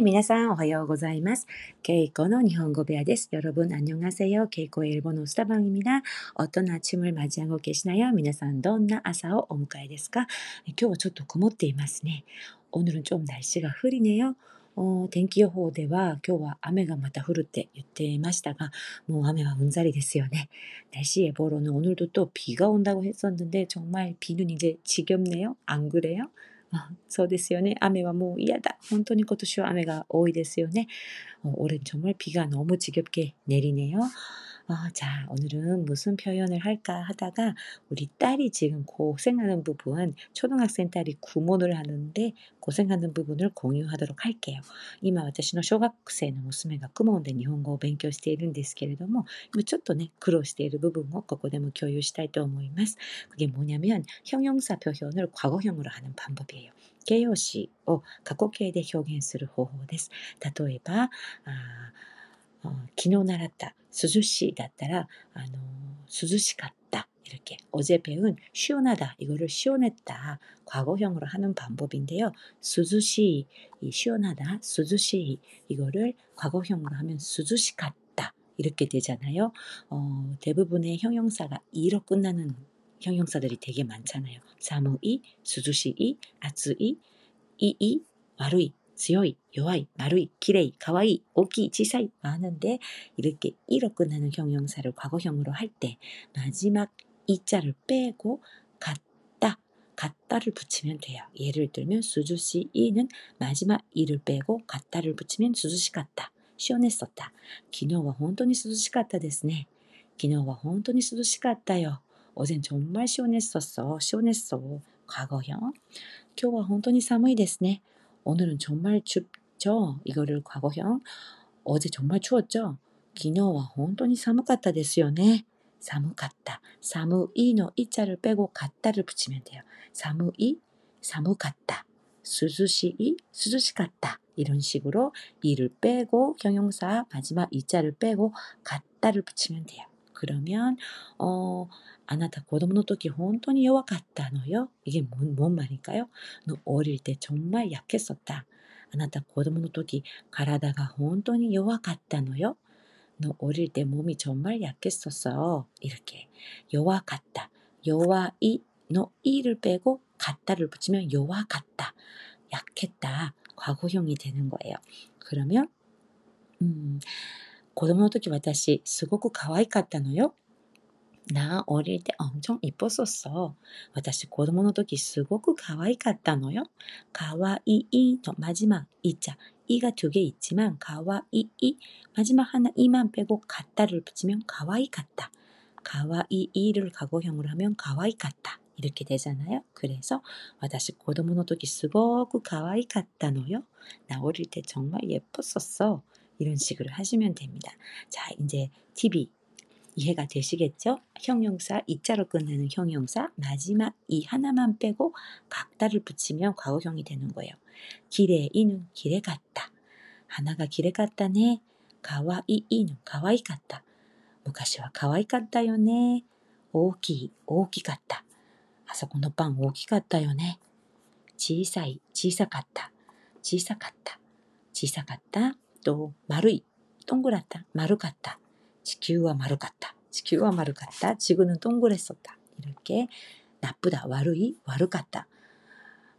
はい、皆さんおはようございます。ケイコの日本語部屋です。여러분안녕하세요。 ケイコ일본어수다방입니다 어떤아침을맞이하고계시나요皆さんどんな朝をお迎えですか今日はちょっと曇っていますね。오늘은좀날씨가흐리네요 어, 天気予報では今日は雨がまた降るって言っていましたが、もう雨はうんざりですよね。날씨예보로는오늘도또비가온다고했었는데정말비는이제지겹네요안그래요 そうですよね。雨はもう嫌だ。本当に今年は雨が多いですよね。올해정말비가너무지겹게내리네요 아, 자, 오늘은 무슨 표현을 할까 하다가 우리 딸이 지금 고생하는 부분, 초등학생 딸이 구몬을 하는데 고생하는 부분을 공유하도록 할게요. 今私の小学生の娘がクモンで日本語を勉強しているんですけれども、ちょっとね、苦労している部分をここでも共有したいと思います。 그게 뭐냐면 형용사 표현을 과거형으로 하는 방법이에요. 形容詞を過去形で表現する方法です。例えば、あ 어昨日 習った 수주시 だったら 아, 수주시 같다 이렇게 어제 배운 시원하다 이거를 시원했다 과거형으로 하는 방법인데요. 수주시 이 시원하다 수주시 이거를 과거형으로 하면 수주시 같다 이렇게 되잖아요. 어, 대부분의 형용사가 이로 끝나는 형용사들이 되게 많잖아요. 사무이, 수주시이, 아츠이, 이이, 와루이 強い、弱い、丸い、きれい、かわいい、大きい、小さい많은데 이렇게 이렇게 나는 형용사를 과거형으로 할 때 마지막 이자를 빼고 같다, 같다를 붙이면 돼요. 예를 들면 수주씨 이는 마지막 이를 빼고 같다를 붙이면 수주씨 같다. 시원했었다. 昨日は本当に涼しかったですね.昨日は本当に涼しかったよ. 어젠 정말 시원했었어. 시원했어. 과거형. 今日は本当に寒いですね. 오늘은 정말 춥죠? 이거를 과거형. 어제 정말 추웠죠? 昨日は本当に寒かったですよね. 사무갔다. 사무이노 이자를 빼고 갔다를 붙이면 돼요. 사무이, 사무갔다. 수수시이, 수수시갔다. 이런 식으로 이를 빼고 형용사 마지막 이자를 빼고 갔다를 붙이면 돼요. 그러면 어, 아나타 고도모 토끼 혼돈이 요와갔다노요? 이게 뭔, 뭔 말일까요? 너 어릴 때 정말 약했었다. 아나타 고도모 토끼 가라다가 혼돈이 요와갔다노요? 너 어릴 때 몸이 정말 약했었어. 이렇게 요와 같다. 요와 이, 너 이를 빼고 같다를 붙이면 요와 같다. 약했다. 과거형이 되는 거예요. 그러면 음, 子供の時私すごく可愛かったのよ。나 어릴 때 엄청 이뻤었어. 私子供の時すごく可愛かったのよ. 가와이이의 마지막 이자 이가 두 개 있지만 가와이이 마지막 하나 이만 빼고 같다를 붙이면 가와이 같다. 가와이이를 과거형으로 하면 가와이 같다. 이렇게 되잖아요. 그래서 私子供の時すごく可愛かったのよ. 나 어릴 때 정말 예뻤었어. 이런 식으로 하시면 됩니다. 자, 이제 TV 이해가 되시겠죠? 형용사 이자로 끝나는 형용사 마지막 이 하나만 빼고 각다를 붙이면 과거형이 되는 거예요. 길에 이는 길에 갔다. 하나가 길에 갔다네. 가와이 이는 가와이 갔다. 昔は可愛かったよね. 오기, 오기 같다. あそこのパン大きかったよね.小さい、小さかった.小さかった. と丸い、동그랗 다、 丸かった。地球は丸かった。地球は丸かった。지구는동그랬었 다。 이렇게 나쁘다,悪い, 悪かった.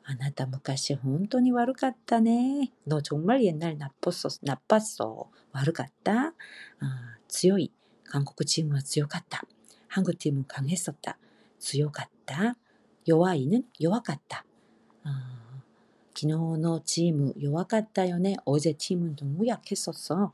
아나타昔 혼돈이 悪かったね. 너 정말 옛날 나빴어, 나빴어. 悪かった. 아, 強い. 한국 팀은 強かった. 한국 팀은 강했었다. 強かった. 요아이는 弱かった. 아, 昨日のチーム弱かったよね. 어제 팀은 너무 약했었어.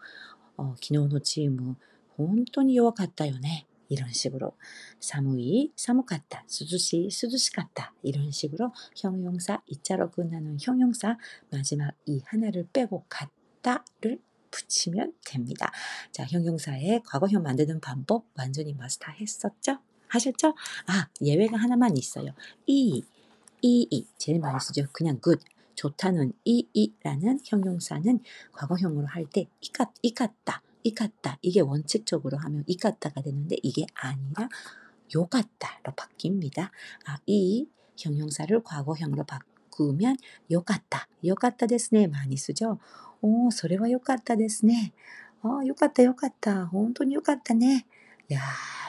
어, 昨日のチーム本当に弱かったよね. 이런 식으로 사무이, 사무갔다, 수주시, 수주시갔다 이런 식으로 형용사 이자로 끝나는 형용사 마지막 이 하나를 빼고 갔다를 붙이면 됩니다. 자, 형용사의 과거형 만드는 방법 완전히 마스터했었죠? 하셨죠? 아, 예외가 하나만 있어요. 이, 이, 이 제일 많이 쓰죠. 그냥 good. 좋다는 이이라는 형용사는 과거형으로 할 때 이같 이같다 이같다 이게 원칙적으로 하면 이같다가 되는데 이게 아니라 요같다로 바뀝니다. 아, 이 형용사를 과거형으로 바꾸면 요같다 요같다 됐네 많이 쓰죠. おー、それは良かったですね。ああ、よかったよかった。本当によかったね。야,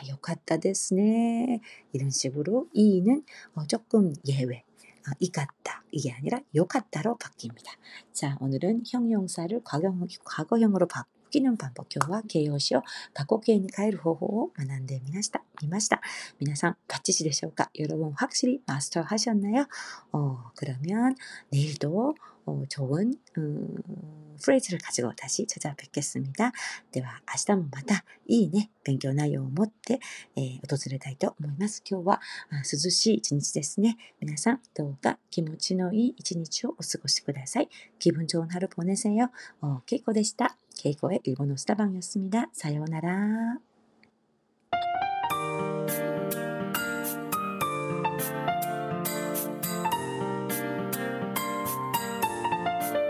요같다ですね. 이런 식으로 이는 어, 조금 예외. 아, 이갔다 이게 아니라 요갔다로 바뀝니다. 자 오늘은 형용사를 과거, 과거형으로 바뀌는 방법 교와 개요시오 바꾸기에니 가일 호호 만난데 미나시다 미마시다 みなさん、ばっちりでしょうか 여러분 확실히 마스터 하셨나요? 어 그러면 내일도 어, 좋은 음, 프레이즈를 가지고 다시 찾아뵙겠습니다. では明日もまたいいね、勉強内容を持って、えー、訪れたいと思います。今日は涼しい一日ですね。皆さんどうか気持ちのいい一日をお過ごしください。기분좋은하루보내세요。 어, 케이코의 일본어 스타방이었습니다. 사요나라.